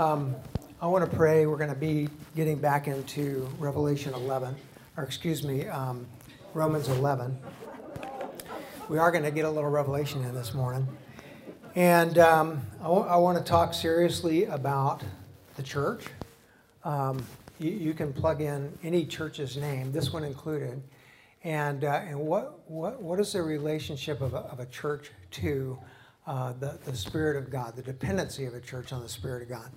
Um, I want to pray. We're going to be getting back into Revelation 11, or excuse me, um, Romans 11. We are going to get a little revelation in this morning. And um, I, w- I want to talk seriously about the church. Um, you, you can plug in any church's name, this one included. And, uh, and what, what, what is the relationship of a, of a church to uh, the, the Spirit of God, the dependency of a church on the Spirit of God?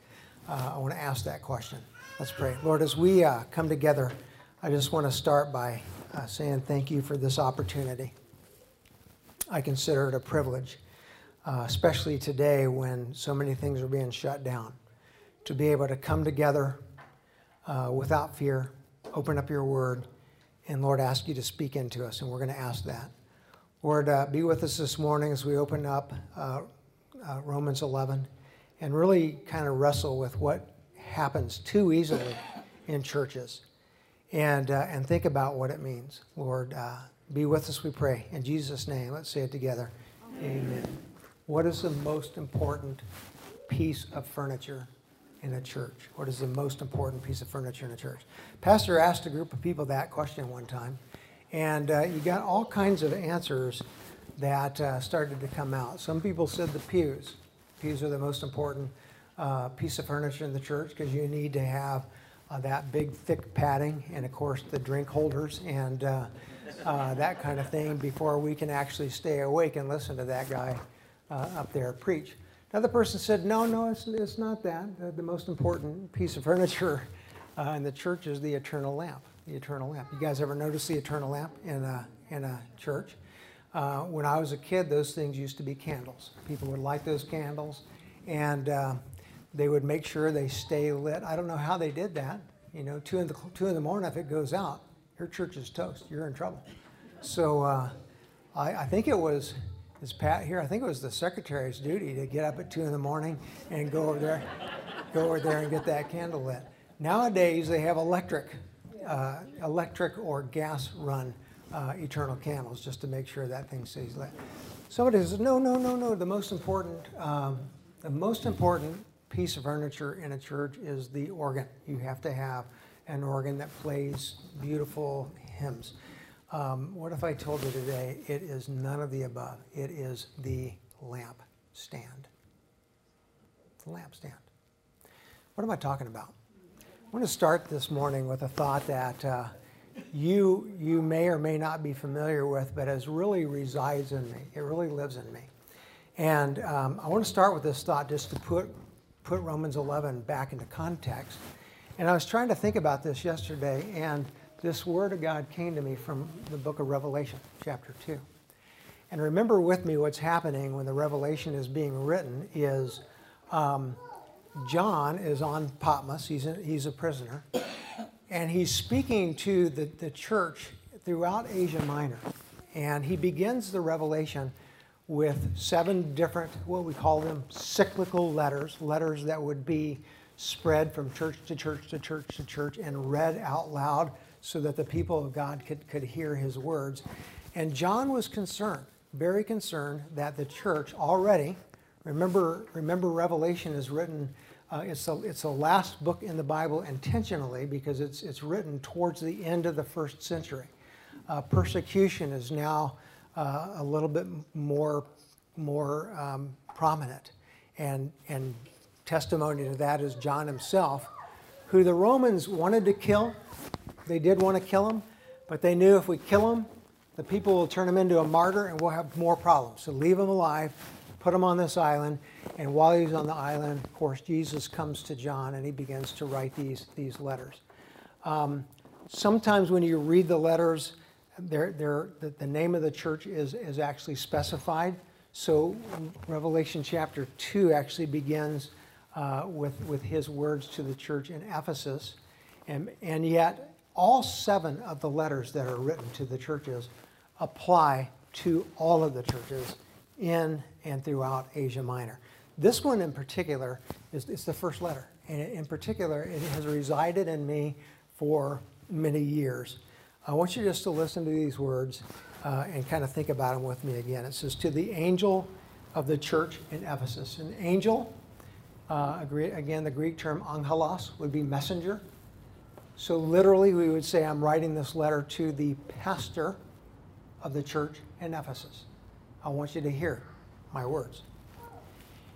Uh, I want to ask that question. Let's pray. Lord, as we uh, come together, I just want to start by uh, saying thank you for this opportunity. I consider it a privilege, especially today when so many things are being shut down, to be able to come together without fear, open up your word, and Lord, ask you to speak into us, and we're going to ask that. Lord, uh, be with us this morning as we open up uh, uh, Romans 11 and really kind of wrestle with what happens too easily in churches and, uh, and think about what it means. Lord, uh, be with us, we pray. In Jesus' name, let's say it together. Amen. Amen. What is the most important piece of furniture in a church? What is the most important piece of furniture in a church? Pastor asked a group of people that question one time, and uh, you got all kinds of answers that uh, started to come out. Some people said the pews. Pews are the most important uh, piece of furniture in the church because you need to have uh, that big, thick padding, and of course the drink holders and uh, uh, that kind of thing before we can actually stay awake and listen to that guy up there preach. Another person said, no, no, it's, it's not that. The, the most important piece of furniture uh, in the church is the eternal lamp. The eternal lamp. You guys ever notice the eternal lamp in a, in a church? Uh, when I was a kid, those things used to be candles. People would light those candles, and uh, they would make sure they stay lit. I don't know how they did that. You know, two in the two in the morning, if it goes out, your church is toast. You're in trouble. So uh, I, I think it was is Pat here? I think it was the secretary's duty to get up at two in the morning and go over there, go over there and get that candle lit. Nowadays they have electric, uh, electric or gas run uh, eternal candles just to make sure that thing stays lit. Somebody says, no, no, no, no. The most important, um, the most important piece of furniture in a church is the organ. You have to have an organ that plays beautiful hymns. Um, what if I told you today it is none of the above? It is the lamp stand. The lamp stand. What am I talking about? I want to start this morning with a thought that uh, you, you may or may not be familiar with, but has really resides in me. It really lives in me. And um, I want to start with this thought just to put, put Romans 11 back into context. And I was trying to think about this yesterday, and this word of God came to me from the book of Revelation, chapter 2. And remember with me what's happening when the revelation is being written is um, John is on Patmos, he's he's a prisoner, and he's speaking to the, the church throughout Asia Minor. And he begins the revelation with seven different, what we call them, cyclical letters, letters that would be spread from church to church to church to church and read out loud so that the people of God could, could hear his words. And John was concerned, very concerned, that the church already, remember, remember Revelation is written, uh, it's, a, it's the last book in the Bible intentionally because it's, it's written towards the end of the first century. Uh, persecution is now uh, a little bit more, more um, prominent. And, and testimony to that is John himself, who the Romans wanted to kill they did want to kill him, but they knew if we kill him, the people will turn him into a martyr and we'll have more problems. So leave him alive, put him on this island, and while he's on the island, of course, Jesus comes to John and he begins to write these, these letters. Um, sometimes when you read the letters, they're, they're, the, the name of the church is, is actually specified. So Revelation chapter 2 actually begins uh, with, with his words to the church in Ephesus. And, and yet, all seven of the letters that are written to the churches apply to all of the churches in and throughout Asia Minor. This one in particular is, the first letter. And in particular, it has resided in me for many years. I want you just to listen to these words uh, and kind of think about them with me again. It says, To the angel of the church in Ephesus. An angel Uh, again, the Greek term angelos would be messenger. So literally, we would say, I'm writing this letter to the pastor of the church in Ephesus. I want you to hear my words.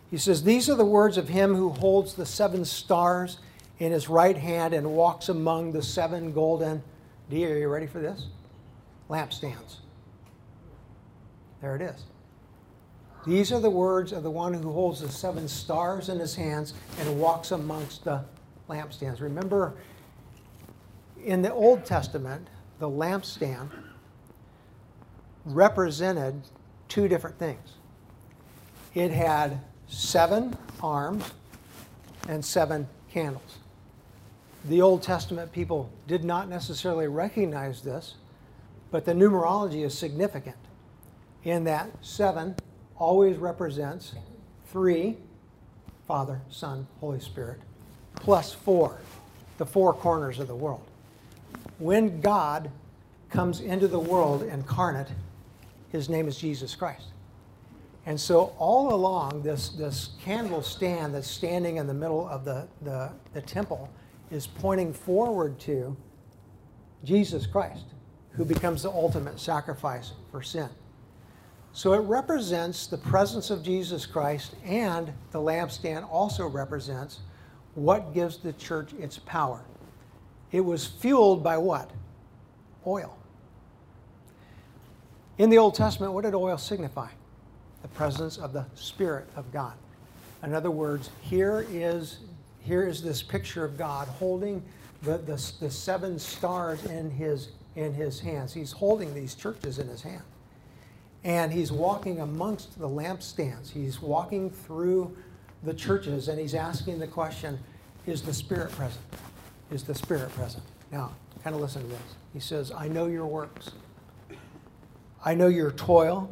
He says, These are the words of him who holds the seven stars in his right hand and walks among the seven golden. D, are you ready for this? Lampstands. There it is. These are the words of the one who holds the seven stars in his hands and walks amongst the lampstands. Remember, in the Old Testament, the lampstand represented two different things. It had seven arms and seven candles. The Old Testament people did not necessarily recognize this, but the numerology is significant in that seven always represents three Father, Son, Holy Spirit, plus four, the four corners of the world. When God comes into the world incarnate, his name is Jesus Christ. And so all along, this, this candle stand that's standing in the middle of the, the, the temple is pointing forward to Jesus Christ, who becomes the ultimate sacrifice for sin. So it represents the presence of Jesus Christ, and the lampstand also represents what gives the church its power. It was fueled by what? Oil. In the Old Testament, what did oil signify? The presence of the Spirit of God. In other words, here is, here is this picture of God holding the, the, the seven stars in his, in his hands. He's holding these churches in his hand. And he's walking amongst the lampstands. He's walking through the churches and he's asking the question Is the Spirit present? Is the Spirit present? Now, kind of listen to this. He says, I know your works. I know your toil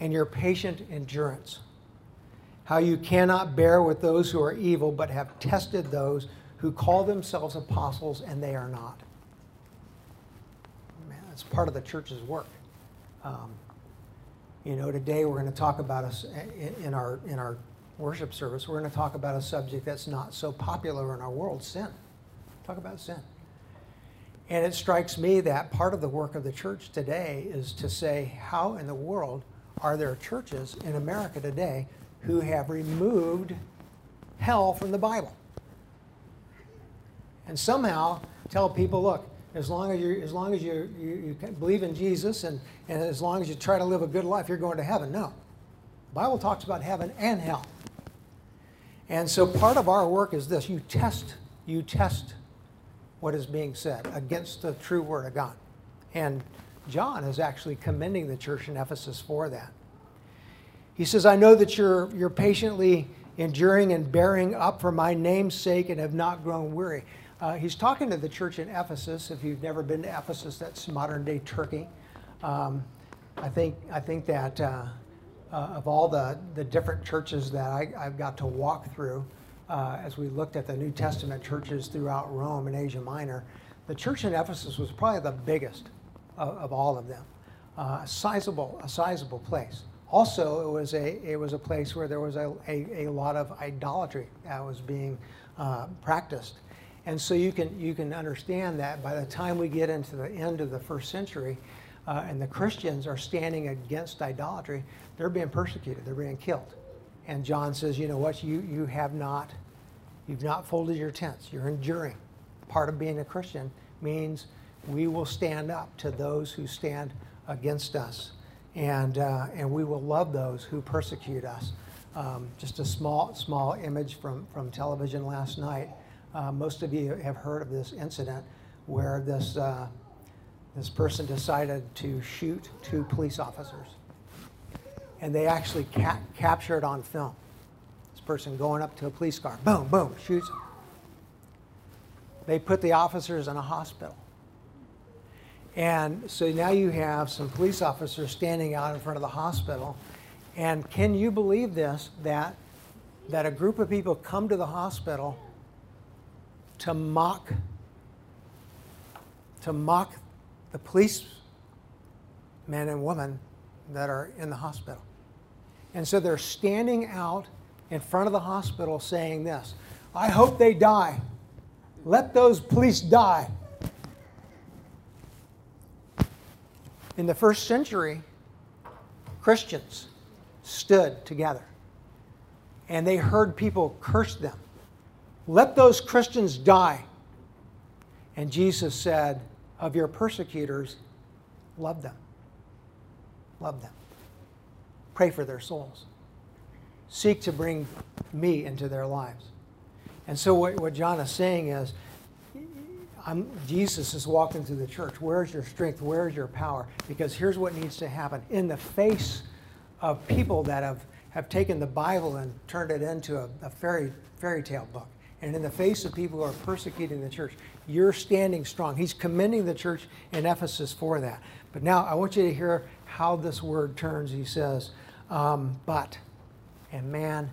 and your patient endurance. How you cannot bear with those who are evil, but have tested those who call themselves apostles and they are not. Man, that's part of the church's work. Um, you know, today we're going to talk about us in our in our worship service. We're going to talk about a subject that's not so popular in our world: sin. Talk about sin. And it strikes me that part of the work of the church today is to say, how in the world are there churches in America today who have removed hell from the Bible? And somehow tell people, look, as long as you as long as you, you, you believe in Jesus and, and as long as you try to live a good life, you're going to heaven. No. The Bible talks about heaven and hell. And so part of our work is this you test, you test what is being said against the true word of God. And John is actually commending the church in Ephesus for that. He says, I know that you're, you're patiently enduring and bearing up for my name's sake and have not grown weary. Uh, he's talking to the church in Ephesus. If you've never been to Ephesus, that's modern day Turkey. Um, I think I think that uh, uh, of all the, the different churches that I, have got to walk through, uh, as we looked at the New Testament churches throughout Rome and Asia Minor, the church in Ephesus was probably the biggest of, of all of them. Uh, sizable, a sizable place. Also, it was a it was a place where there was a, a, a lot of idolatry that was being uh, practiced, and so you can you can understand that by the time we get into the end of the first century, uh, and the Christians are standing against idolatry, they're being persecuted, they're being killed, and John says, you know what, you you have not, you've not folded your tents, you're enduring. Part of being a Christian means we will stand up to those who stand against us. And, uh, and we will love those who persecute us. Um, just a small, small image from, from television last night. Uh, most of you have heard of this incident where this, uh, this person decided to shoot two police officers. And they actually ca- captured on film. This person going up to a police car, boom, boom, shoots. They put the officers in a hospital. And so now you have some police officers standing out in front of the hospital. And can you believe this? That, that a group of people come to the hospital to mock, to mock the police men and women that are in the hospital. And so they're standing out in front of the hospital saying this I hope they die. Let those police die. In the first century, Christians stood together and they heard people curse them. Let those Christians die. And Jesus said, Of your persecutors, love them. Love them. Pray for their souls. Seek to bring me into their lives. And so, what, what John is saying is, I'm, Jesus is walking through the church. Where's your strength? Where's your power? Because here's what needs to happen. In the face of people that have, have taken the Bible and turned it into a, a fairy, fairy tale book, and in the face of people who are persecuting the church, you're standing strong. He's commending the church in Ephesus for that. But now I want you to hear how this word turns. He says, um, but. And man,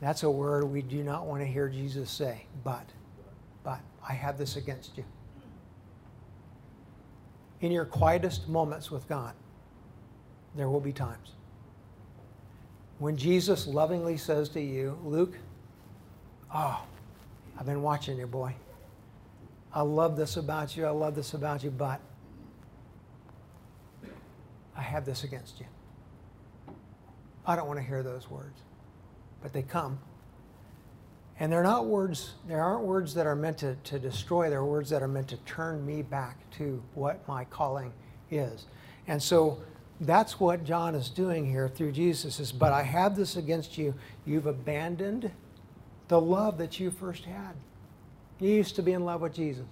that's a word we do not want to hear Jesus say. But, but, I have this against you. In your quietest moments with God, there will be times when Jesus lovingly says to you, Luke, oh, I've been watching you, boy. I love this about you. I love this about you, but I have this against you. I don't want to hear those words, but they come. And they're not words, there aren't words that are meant to, to destroy, they're words that are meant to turn me back to what my calling is. And so that's what John is doing here through Jesus is, but I have this against you. You've abandoned the love that you first had. You used to be in love with Jesus.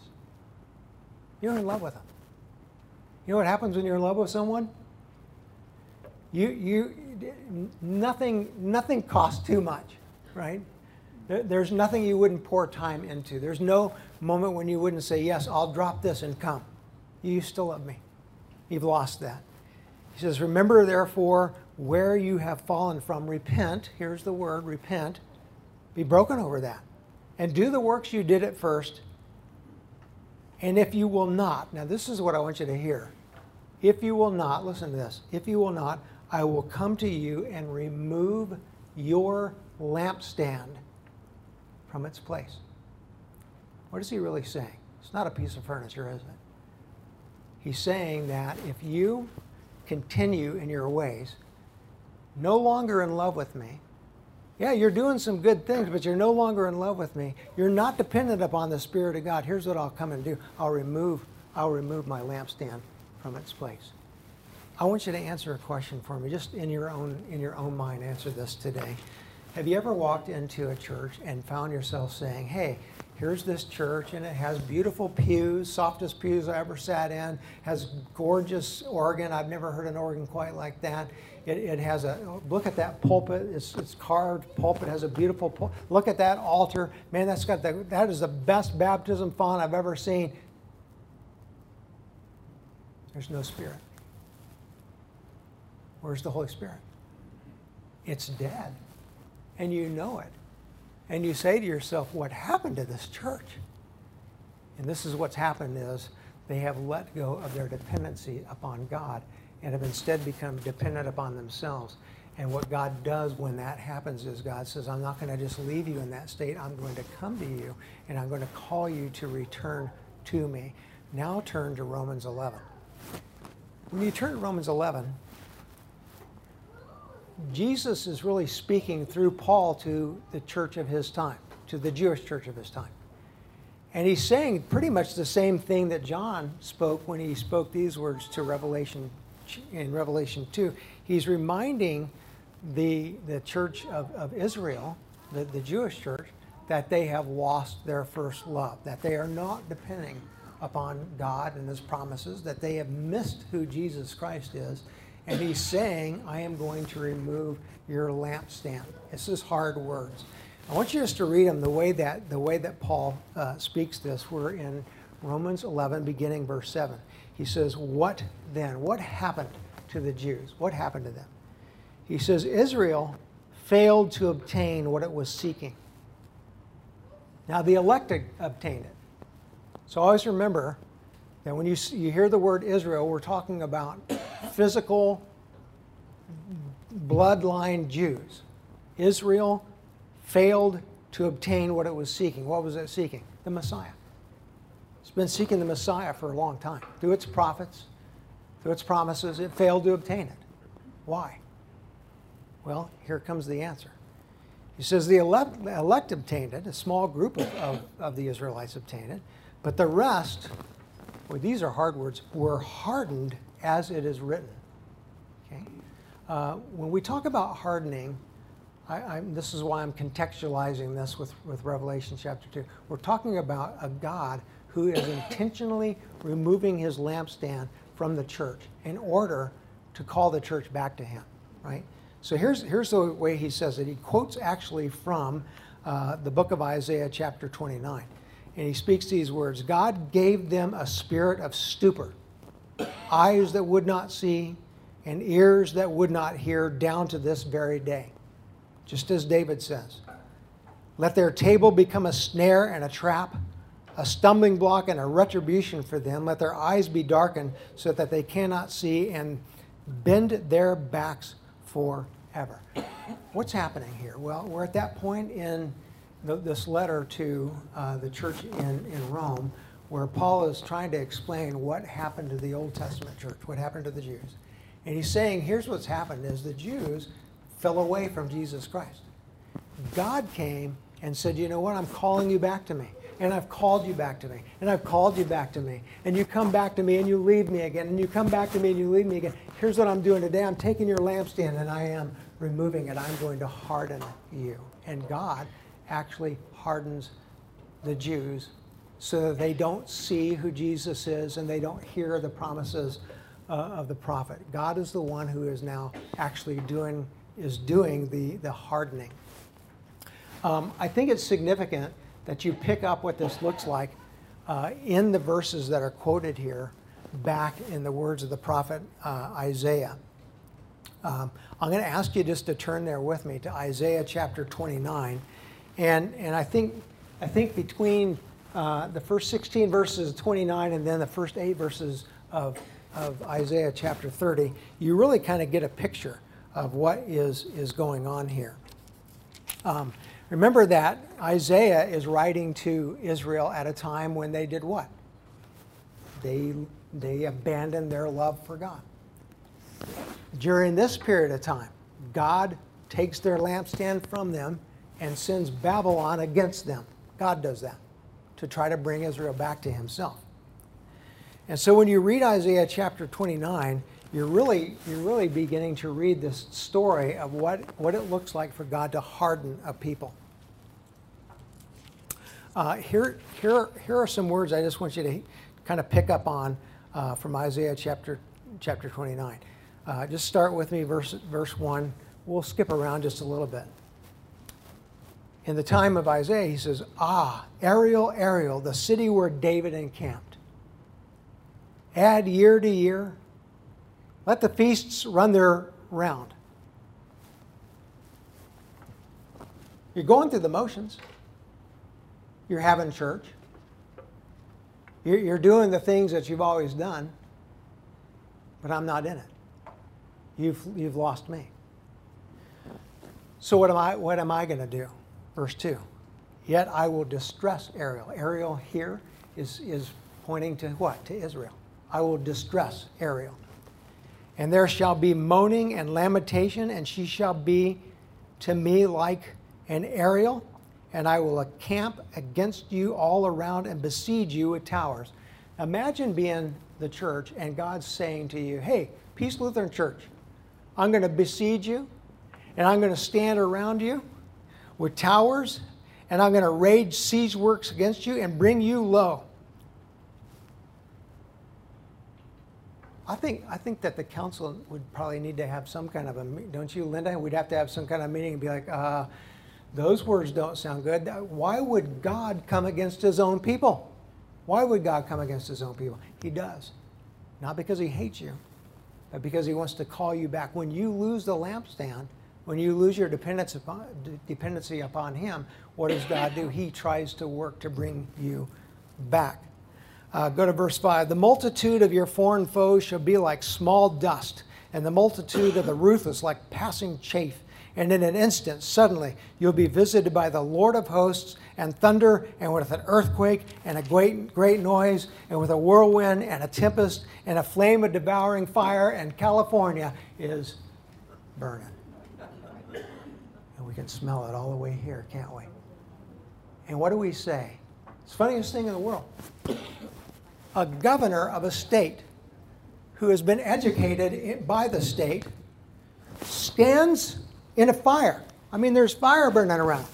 You're in love with him. You know what happens when you're in love with someone? You, you, nothing, nothing costs too much, right? There's nothing you wouldn't pour time into. There's no moment when you wouldn't say, Yes, I'll drop this and come. You still love me. You've lost that. He says, Remember, therefore, where you have fallen from, repent. Here's the word repent. Be broken over that. And do the works you did at first. And if you will not, now this is what I want you to hear. If you will not, listen to this. If you will not, I will come to you and remove your lampstand from its place. What is he really saying? It's not a piece of furniture, is it? He's saying that if you continue in your ways, no longer in love with me, yeah, you're doing some good things, but you're no longer in love with me. You're not dependent upon the Spirit of God. Here's what I'll come and do. I'll remove, I'll remove my lampstand from its place. I want you to answer a question for me, just in your own in your own mind. Answer this today. Have you ever walked into a church and found yourself saying, "Hey, here's this church and it has beautiful pews, softest pews I ever sat in, has gorgeous organ. I've never heard an organ quite like that. It, it has a, look at that pulpit, it's, it's carved pulpit, has a beautiful, pul- look at that altar. Man, that's got the, that is the best baptism font I've ever seen. There's no spirit. Where's the Holy Spirit? It's dead. And you know it and you say to yourself, what happened to this church? And this is what's happened is they have let go of their dependency upon God and have instead become dependent upon themselves. And what God does when that happens is God says, I'm not going to just leave you in that state. I'm going to come to you and I'm going to call you to return to me. Now turn to Romans 11. When you turn to Romans 11, Jesus is really speaking through Paul to the church of his time, to the Jewish church of his time. And he's saying pretty much the same thing that John spoke when he spoke these words to Revelation in Revelation 2. He's reminding the, the church of, of Israel, the, the Jewish church, that they have lost their first love, that they are not depending upon God and his promises, that they have missed who Jesus Christ is, and he's saying, I am going to remove your lampstand. This is hard words. I want you just to read them the way that, the way that Paul uh, speaks this. We're in Romans 11, beginning verse 7. He says, What then? What happened to the Jews? What happened to them? He says, Israel failed to obtain what it was seeking. Now, the elected obtained it. So always remember that when you, you hear the word Israel, we're talking about physical bloodline Jews. Israel failed to obtain what it was seeking. What was it seeking? The Messiah. It's been seeking the Messiah for a long time. Through its prophets, through its promises, it failed to obtain it. Why? Well, here comes the answer. He says the elect, elect obtained it, a small group of, of, of, the Israelites obtained it, but the rest, well, these are hard words, were hardened as it is written. Okay? Uh, when we talk about hardening, I, this is why I'm contextualizing this with, with Revelation chapter 2. We're talking about a God who is intentionally removing his lampstand from the church in order to call the church back to him, right? So here's, here's the way he says it. He quotes actually from uh, the book of Isaiah, chapter 29. And he speaks these words God gave them a spirit of stupor, eyes that would not see, and ears that would not hear, down to this very day. Just as David says. Let their table become a snare and a trap, a stumbling block and a retribution for them. Let their eyes be darkened so that they cannot see, and bend their backs forever. What's happening here? Well, we're at that point in the, this letter to uh, the church in, in Rome where Paul is trying to explain what happened to the Old Testament church, what happened to the Jews. And he's saying, here's what's happened is the Jews fell away from Jesus Christ. God came and said, you know what, I'm calling you back to me and I've called you back to me, and I've called you back to me, and you come back to me and you leave me again, and you come back to me and you leave me again. Here's what I'm doing today I'm taking your lampstand and I am removing it. I'm going to harden you. And God actually hardens the Jews so that they don't see who Jesus is and they don't hear the promises uh, of the prophet. God is the one who is now actually doing is doing the, the hardening. Um, I think it's significant that you pick up what this looks like uh, in the verses that are quoted here back in the words of the prophet uh, Isaiah. Um, I'm going to ask you just to turn there with me to Isaiah chapter 29. And, and I, think, I think between uh, the first 16 verses of 29 and then the first eight verses of, of Isaiah chapter 30, you really kind of get a picture of what is, is going on here. Um, Remember that Isaiah is writing to Israel at a time when they did what? They, they abandoned their love for God. During this period of time, God takes their lampstand from them and sends Babylon against them. God does that to try to bring Israel back to himself. And so when you read Isaiah chapter 29, you're really, you're really beginning to read this story of what, what it looks like for God to harden a people. Uh, here, here, here are some words I just want you to kind of pick up on uh, from Isaiah chapter, chapter 29. Uh, just start with me, verse, verse 1. We'll skip around just a little bit. In the time of Isaiah, he says, Ah, Ariel, Ariel, the city where David encamped. Add year to year. Let the feasts run their round. You're going through the motions. You're having church. You're, doing the things that you've always done, but I'm not in it. You've, you've lost me. So what am I, what am I going to do? Verse 2. Yet I will distress Ariel. Ariel here is, is pointing to what? To Israel. I will distress Ariel. And there shall be moaning and lamentation, and she shall be to me like an Ariel, and I will encamp against you all around and besiege you with towers. Imagine being the church and God saying to you, Hey, Peace Lutheran Church, I'm going to besiege you and I'm going to stand around you with towers and I'm going to rage siege works against you and bring you low. I think, I think that the council would probably need to have some kind of a, don't you, Linda? We'd have to have some kind of meeting and be like, uh, those words don't sound good. Why would God come against his own people? Why would God come against his own people? He does. Not because he hates you, but because he wants to call you back. When you lose the lampstand, when you lose your dependence upon, dependency upon him, what does God do? He tries to work to bring you back. Uh, go to verse 5. The multitude of your foreign foes shall be like small dust, and the multitude of the ruthless like passing chaff and in an instant, suddenly, you'll be visited by the Lord of hosts and thunder, and with an earthquake, and a great, great noise, and with a whirlwind, and a tempest, and a flame of devouring fire, and California is burning. We can smell it all the way here, can't we? And what do we say? It's the funniest thing in the world. A governor of a state who has been educated by the state stands in a fire. I mean, there's fire burning around.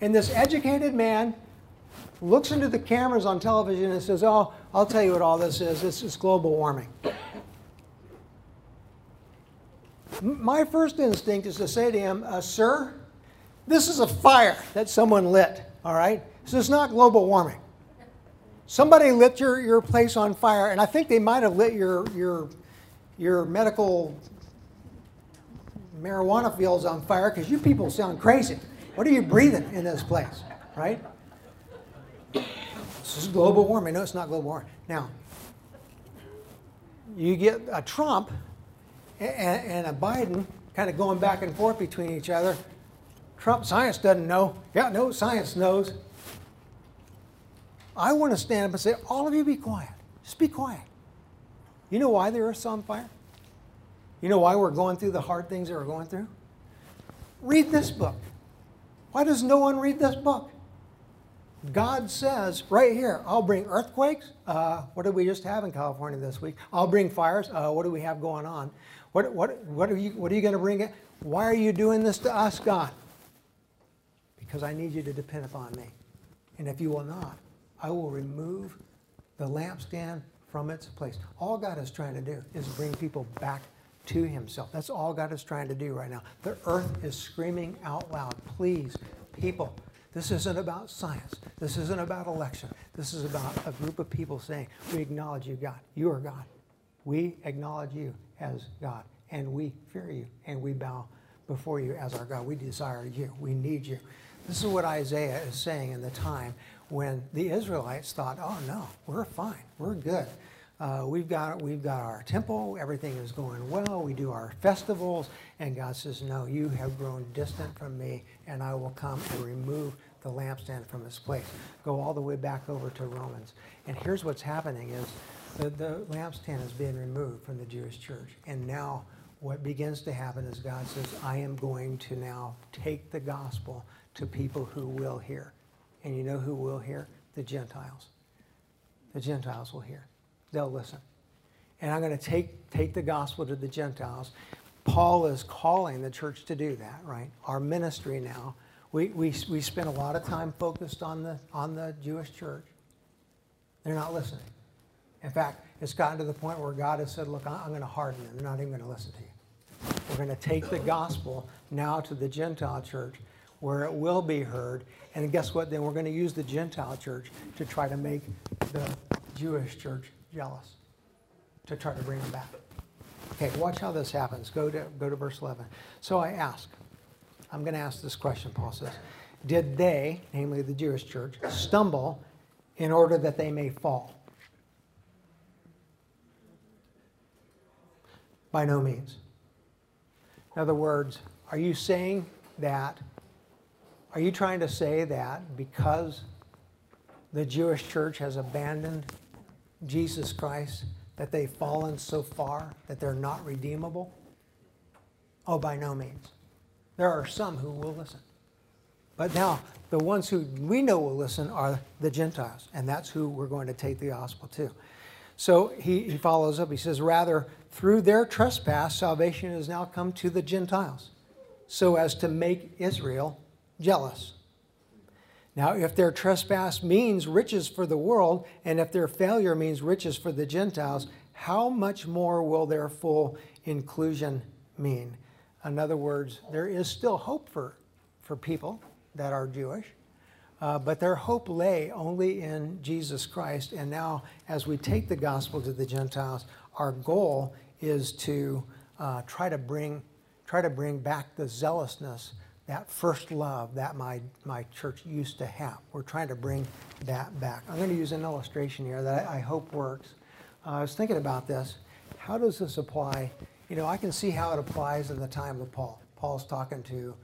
And this educated man looks into the cameras on television and says, Oh, I'll tell you what all this is. This is global warming. My first instinct is to say to him, uh, Sir, this is a fire that someone lit, all right? This is not global warming. Somebody lit your, your place on fire, and I think they might have lit your, your, your medical marijuana fields on fire because you people sound crazy. What are you breathing in this place, right? This is global warming. No, it's not global warming. Now, you get a Trump and, and a Biden kind of going back and forth between each other. Trump science doesn't know. Yeah, no, science knows. I want to stand up and say, all of you be quiet. Just be quiet. You know why the earth's on fire? You know why we're going through the hard things that we're going through? Read this book. Why does no one read this book? God says right here, I'll bring earthquakes. Uh, what did we just have in California this week? I'll bring fires. Uh, what do we have going on? What, what, what are you, what are you going to bring? Why are you doing this to us, God? Because I need you to depend upon me. And if you will not, I will remove the lampstand from its place. All God is trying to do is bring people back to himself. That's all God is trying to do right now. The earth is screaming out loud, please, people, this isn't about science. This isn't about election. This is about a group of people saying, we acknowledge you, God. You are God. We acknowledge you as God, and we fear you, and we bow before you as our God. We desire you. We need you. This is what Isaiah is saying in the time when the Israelites thought, oh no, we're fine, we're good. Uh, we've got we've got our temple, everything is going well. We do our festivals, and God says, "No, you have grown distant from me, and I will come and remove the lampstand from its place." Go all the way back over to Romans, and here's what's happening: is the, the lampstand is being removed from the Jewish church, and now what begins to happen is God says, "I am going to now take the gospel to people who will hear." And you know who will hear? The Gentiles. The Gentiles will hear. They'll listen. And I'm going to take, take the gospel to the Gentiles. Paul is calling the church to do that, right? Our ministry now. We, we, we spend a lot of time focused on the, on the Jewish church. They're not listening. In fact, it's gotten to the point where God has said, Look, I'm going to harden them. They're not even going to listen to you. We're going to take the gospel now to the Gentile church where it will be heard. And guess what? Then we're going to use the Gentile church to try to make the Jewish church jealous, to try to bring them back. Okay, watch how this happens. Go to, go to verse 11. So I ask, I'm going to ask this question, Paul says. Did they, namely the Jewish church, stumble in order that they may fall? By no means. In other words, are you saying that are you trying to say that because the Jewish church has abandoned Jesus Christ, that they've fallen so far that they're not redeemable? Oh, by no means. There are some who will listen. But now, the ones who we know will listen are the Gentiles, and that's who we're going to take the gospel to. So he, he follows up. He says, Rather, through their trespass, salvation has now come to the Gentiles, so as to make Israel jealous. Now, if their trespass means riches for the world, and if their failure means riches for the Gentiles, how much more will their full inclusion mean? In other words, there is still hope for, for people that are Jewish, uh, but their hope lay only in Jesus Christ. And now, as we take the gospel to the Gentiles, our goal is to uh, try to bring try to bring back the zealousness that first love that my, my church used to have. We're trying to bring that back. I'm going to use an illustration here that I, I hope works. Uh, I was thinking about this. How does this apply? You know, I can see how it applies in the time of Paul. Paul's talking to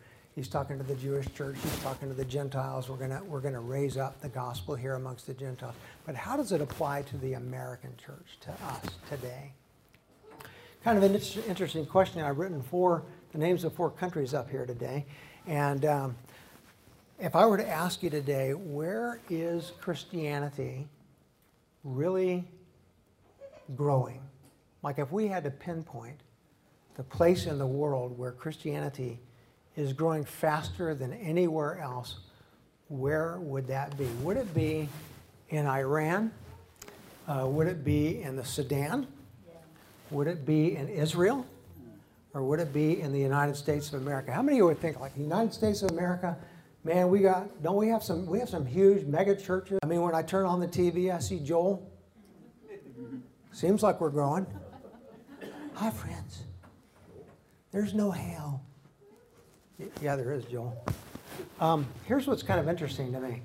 he's talking to the Jewish church, he's talking to the Gentiles. We're going to we're to raise up the gospel here amongst the Gentiles. But how does it apply to the American church, to us today? Kind of an interesting question. I've written four the names of four countries up here today, and um, if I were to ask you today, where is Christianity really growing? Like if we had to pinpoint the place in the world where Christianity is growing faster than anywhere else, where would that be? Would it be in Iran? Uh, would it be in the Sudan? Yeah. Would it be in Israel? Or would it be in the United States of America? How many of you would think like the United States of America? Man, we got don't we have some we have some huge mega churches? I mean, when I turn on the TV, I see Joel. Seems like we're growing. Hi, friends. There's no hell. Yeah, there is, Joel. Um, here's what's kind of interesting to me.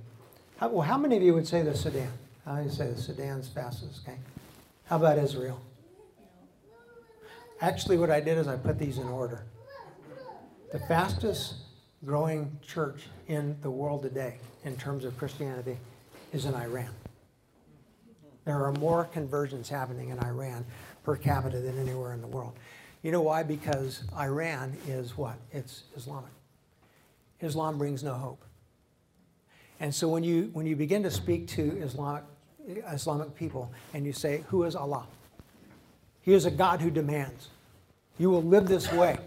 How, well, how many of you would say the Sudan? How many say the Sudan's fastest? Okay. How about Israel? Actually, what I did is I put these in order. The fastest growing church in the world today, in terms of Christianity, is in Iran. There are more conversions happening in Iran per capita than anywhere in the world. You know why? Because Iran is what? It's Islamic. Islam brings no hope. And so when you, when you begin to speak to Islamic, Islamic people and you say, Who is Allah? He is a God who demands. You will live this way.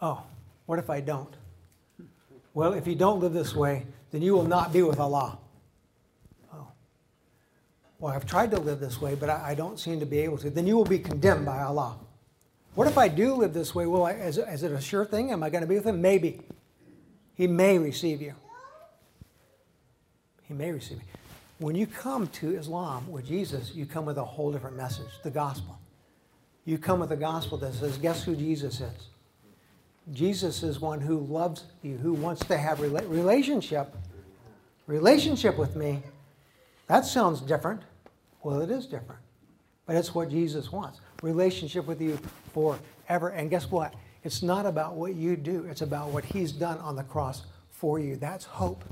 Oh, what if I don't? Well, if you don't live this way, then you will not be with Allah well, I've tried to live this way, but I, I, don't seem to be able to, then you will be condemned by Allah. What if I do live this way? Well, is, is it a sure thing? Am I going to be with him? Maybe. He may receive you. He may receive you. When you come to Islam with Jesus, you come with a whole different message the gospel. You come with a gospel that says, guess who Jesus is? Jesus is one who loves you, who wants to have rela- relationship, relationship with me, that sounds different. Well, it is different. But it's what Jesus wants relationship with you forever. And guess what? It's not about what you do, it's about what He's done on the cross for you. That's hope.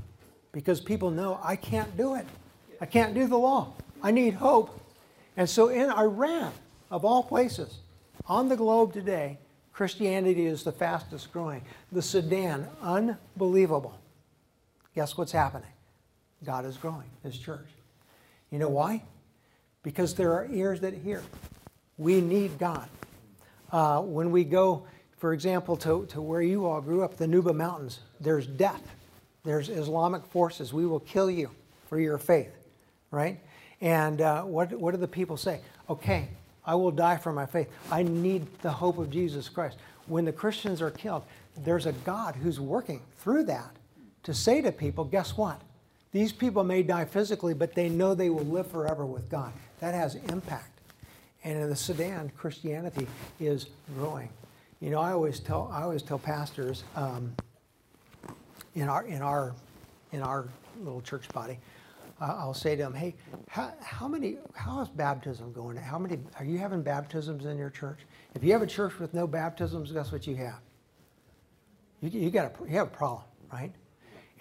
Because people know I can't do it. I can't do the law. I need hope. And so in Iran, of all places, on the globe today, Christianity is the fastest growing. The Sudan, unbelievable. Guess what's happening? God is growing, His church. You know why? Because there are ears that hear. We need God. Uh, when we go, for example, to, to where you all grew up, the Nuba Mountains, there's death. There's Islamic forces. We will kill you for your faith, right? And uh, what, what do the people say? Okay, I will die for my faith. I need the hope of Jesus Christ. When the Christians are killed, there's a God who's working through that to say to people, guess what? These people may die physically, but they know they will live forever with God. That has impact. And in the Sudan, Christianity is growing. You know, I always tell I always tell pastors um, in our in our in our little church body, uh, I'll say to them, "Hey, how, how many? How is baptism going? How many are you having baptisms in your church? If you have a church with no baptisms, guess what you have? You, you got a you have a problem, right?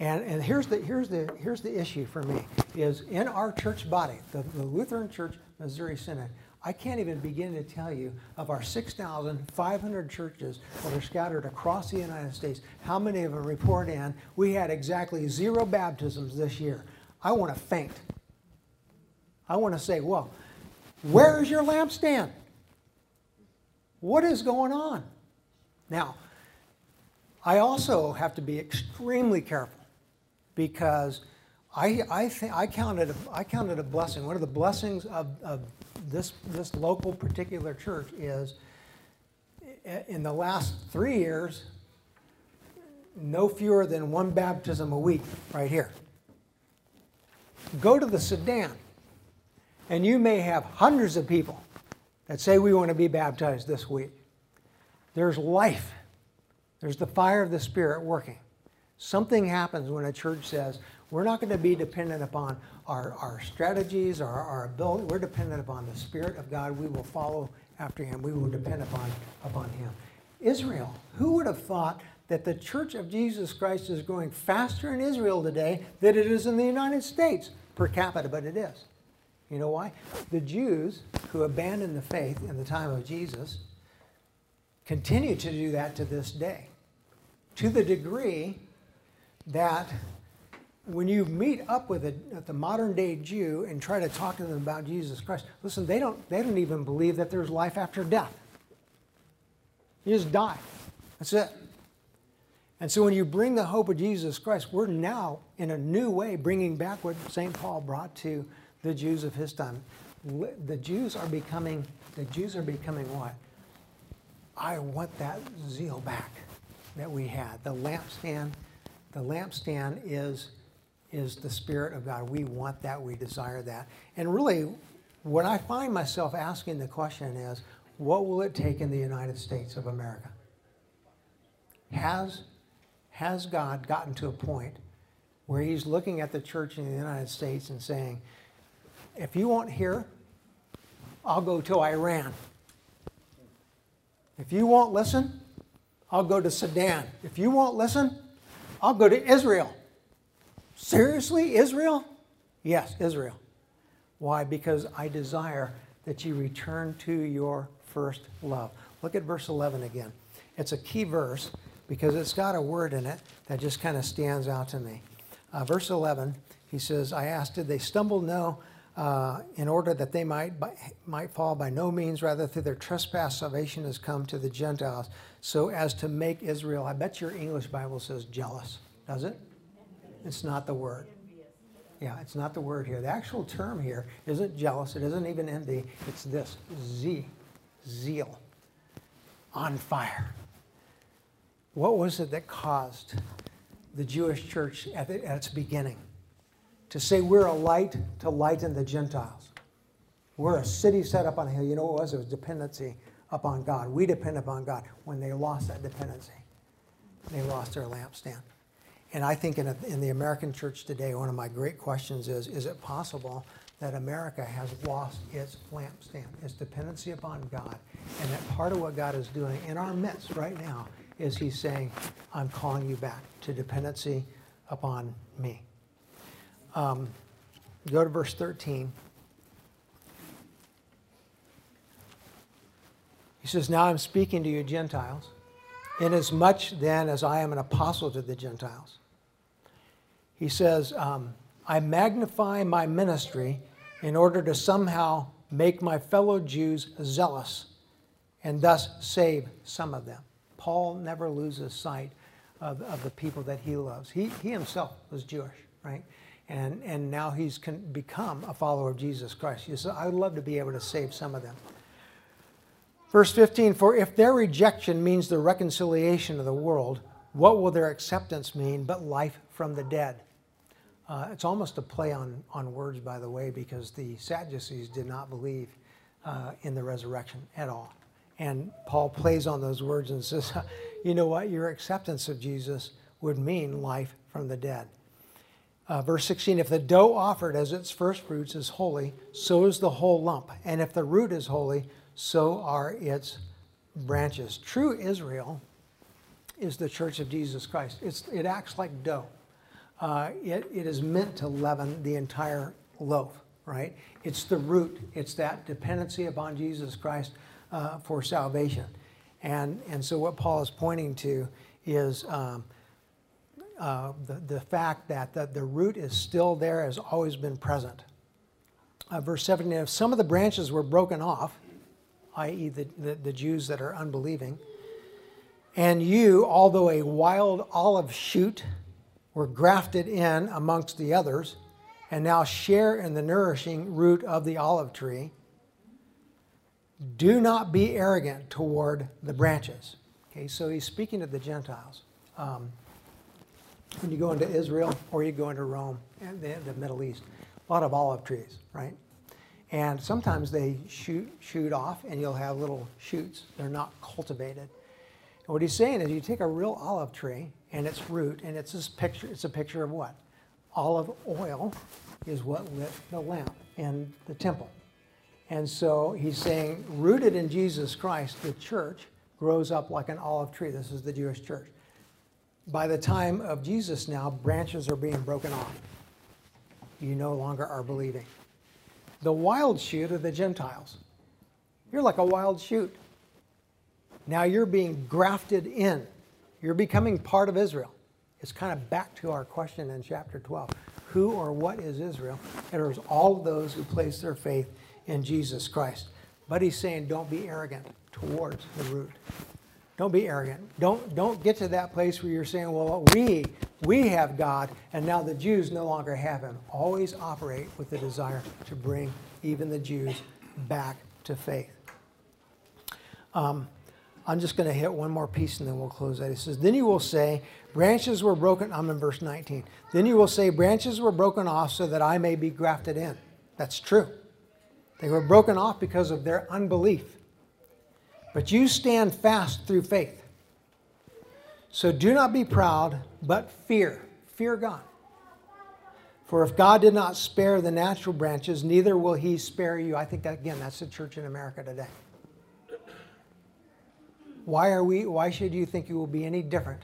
And, and here's, the, here's, the, here's the issue for me, is in our church body, the, the Lutheran Church Missouri Synod, I can't even begin to tell you of our 6,500 churches that are scattered across the United States, how many of them report in, we had exactly zero baptisms this year. I want to faint. I want to say, well, where is your lampstand? What is going on? Now, I also have to be extremely careful because I, I, think, I, counted a, I counted a blessing. One of the blessings of, of this, this local particular church is in the last three years, no fewer than one baptism a week right here. Go to the Sudan, and you may have hundreds of people that say we want to be baptized this week. There's life, there's the fire of the Spirit working. Something happens when a church says, we're not going to be dependent upon our, our strategies, our, our ability. We're dependent upon the Spirit of God. We will follow after Him. We will depend upon, upon Him. Israel. Who would have thought that the Church of Jesus Christ is growing faster in Israel today than it is in the United States per capita, but it is. You know why? The Jews who abandoned the faith in the time of Jesus continue to do that to this day, to the degree that when you meet up with a, the modern day Jew and try to talk to them about Jesus Christ, listen, they don't, they don't even believe that there's life after death. You just die. That's it. And so when you bring the hope of Jesus Christ, we're now in a new way bringing back what St. Paul brought to the Jews of his time. The Jews are becoming, the Jews are becoming what? I want that zeal back that we had. The lampstand, the lampstand is is the Spirit of God. We want that, we desire that. And really, what I find myself asking the question is what will it take in the United States of America? Has, has God gotten to a point where He's looking at the church in the United States and saying, if you won't hear, I'll go to Iran. If you won't listen, I'll go to Sudan. If you won't listen, I'll go to Israel. Seriously, Israel? Yes, Israel. Why? Because I desire that you return to your first love. Look at verse 11 again. It's a key verse because it's got a word in it that just kind of stands out to me. Uh, verse 11, he says, I asked, did they stumble? No, uh, in order that they might, by, might fall by no means, rather through their trespass, salvation has come to the Gentiles, so as to make Israel, I bet your English Bible says jealous, does it? It's not the word. Yeah, it's not the word here. The actual term here isn't jealous. It isn't even envy. It's this z, zeal, on fire. What was it that caused the Jewish church at, the, at its beginning to say we're a light to lighten the Gentiles? We're a city set up on a hill. You know what it was? It was dependency upon God. We depend upon God. When they lost that dependency, they lost their lampstand. And I think in, a, in the American church today, one of my great questions is is it possible that America has lost its lampstand, its dependency upon God, and that part of what God is doing in our midst right now is He's saying, I'm calling you back to dependency upon me. Um, go to verse 13. He says, Now I'm speaking to you, Gentiles, inasmuch then as I am an apostle to the Gentiles he says, um, I magnify my ministry in order to somehow make my fellow Jews zealous and thus save some of them. Paul never loses sight of, of the people that he loves. He, he himself was Jewish, right? And, and now he's become a follower of Jesus Christ. He says, I would love to be able to save some of them. Verse 15 For if their rejection means the reconciliation of the world, what will their acceptance mean but life from the dead? Uh, it's almost a play on, on words, by the way, because the Sadducees did not believe uh, in the resurrection at all. And Paul plays on those words and says, you know what? Your acceptance of Jesus would mean life from the dead. Uh, verse 16 If the dough offered as its first fruits is holy, so is the whole lump. And if the root is holy, so are its branches. True Israel is the church of Jesus Christ. It's, it acts like dough uh, it, it is meant to leaven the entire loaf, right? It's the root, it's that dependency upon Jesus Christ uh, for salvation. And, and so, what Paul is pointing to is um, uh, the, the fact that the, the root is still there, has always been present. Uh, verse 17 if some of the branches were broken off, i.e., the, the, the Jews that are unbelieving, and you, although a wild olive shoot, were grafted in amongst the others and now share in the nourishing root of the olive tree. Do not be arrogant toward the branches. Okay, so he's speaking to the Gentiles. Um, when you go into Israel or you go into Rome and the, the Middle East, a lot of olive trees, right? And sometimes they shoot, shoot off and you'll have little shoots. They're not cultivated. And what he's saying is you take a real olive tree and its root, and it's this picture, it's a picture of what? Olive oil is what lit the lamp in the temple. And so he's saying, rooted in Jesus Christ, the church, grows up like an olive tree. This is the Jewish church. By the time of Jesus now, branches are being broken off. You no longer are believing. The wild shoot are the Gentiles. You're like a wild shoot. Now you're being grafted in. You're becoming part of Israel. It's kind of back to our question in chapter 12. Who or what is Israel? It is all of those who place their faith in Jesus Christ. But he's saying, don't be arrogant towards the root. Don't be arrogant. Don't, don't get to that place where you're saying, well, we, we have God, and now the Jews no longer have him. Always operate with the desire to bring even the Jews back to faith. Um, I'm just going to hit one more piece and then we'll close that. He says, Then you will say, Branches were broken. I'm in verse 19. Then you will say, Branches were broken off so that I may be grafted in. That's true. They were broken off because of their unbelief. But you stand fast through faith. So do not be proud, but fear. Fear God. For if God did not spare the natural branches, neither will he spare you. I think that, again, that's the church in America today. Why are we why should you think you will be any different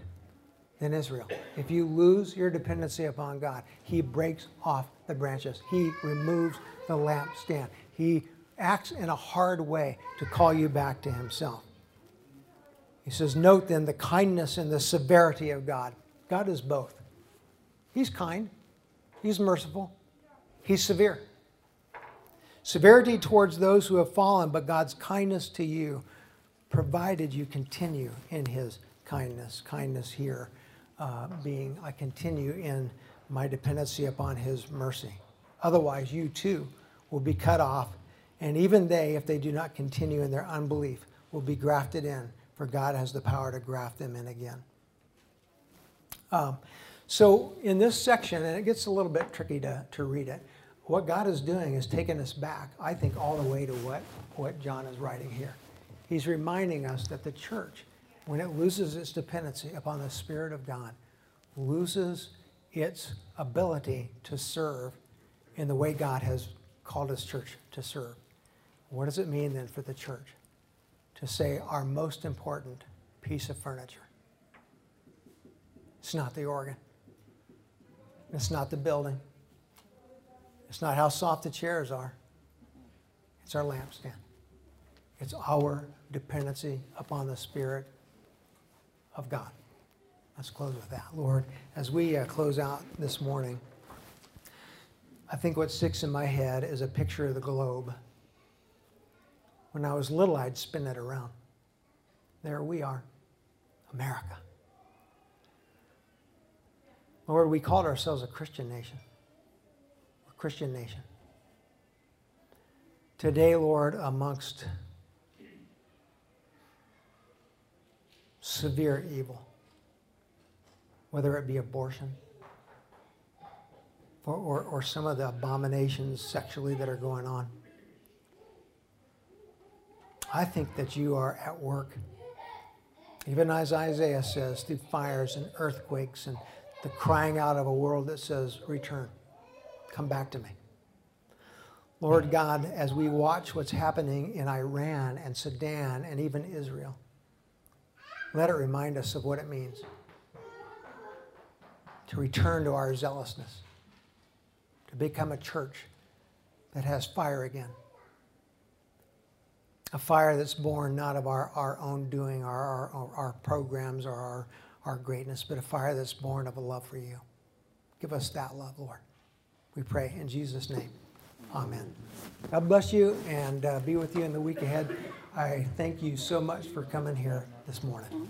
than Israel? If you lose your dependency upon God, he breaks off the branches. He removes the lampstand. He acts in a hard way to call you back to himself. He says, Note then the kindness and the severity of God. God is both. He's kind, He's merciful, He's severe. Severity towards those who have fallen, but God's kindness to you provided you continue in his kindness. Kindness here uh, being, I continue in my dependency upon his mercy. Otherwise, you too will be cut off, and even they, if they do not continue in their unbelief, will be grafted in, for God has the power to graft them in again. Um, so, in this section, and it gets a little bit tricky to, to read it, what God is doing is taking us back, I think, all the way to what, what John is writing here. He's reminding us that the church, when it loses its dependency upon the Spirit of God, loses its ability to serve in the way God has called His church to serve. What does it mean then for the church to say our most important piece of furniture? It's not the organ. It's not the building. It's not how soft the chairs are. It's our lampstand. It's our dependency upon the Spirit of God. Let's close with that. Lord, as we uh, close out this morning, I think what sticks in my head is a picture of the globe. When I was little, I'd spin it around. There we are, America. Lord, we called ourselves a Christian nation. A Christian nation. Today, Lord, amongst severe evil, whether it be abortion or, or, or some of the abominations sexually that are going on. I think that you are at work, even as Isaiah says, through fires and earthquakes and the crying out of a world that says, Return, come back to me. Lord God, as we watch what's happening in Iran and Sudan and even Israel, let it remind us of what it means to return to our zealousness, to become a church that has fire again. A fire that's born not of our, our own doing, our, our, our programs, or our, our greatness, but a fire that's born of a love for you. Give us that love, Lord. We pray in Jesus' name. Amen. God bless you and uh, be with you in the week ahead. I thank you so much for coming here this morning.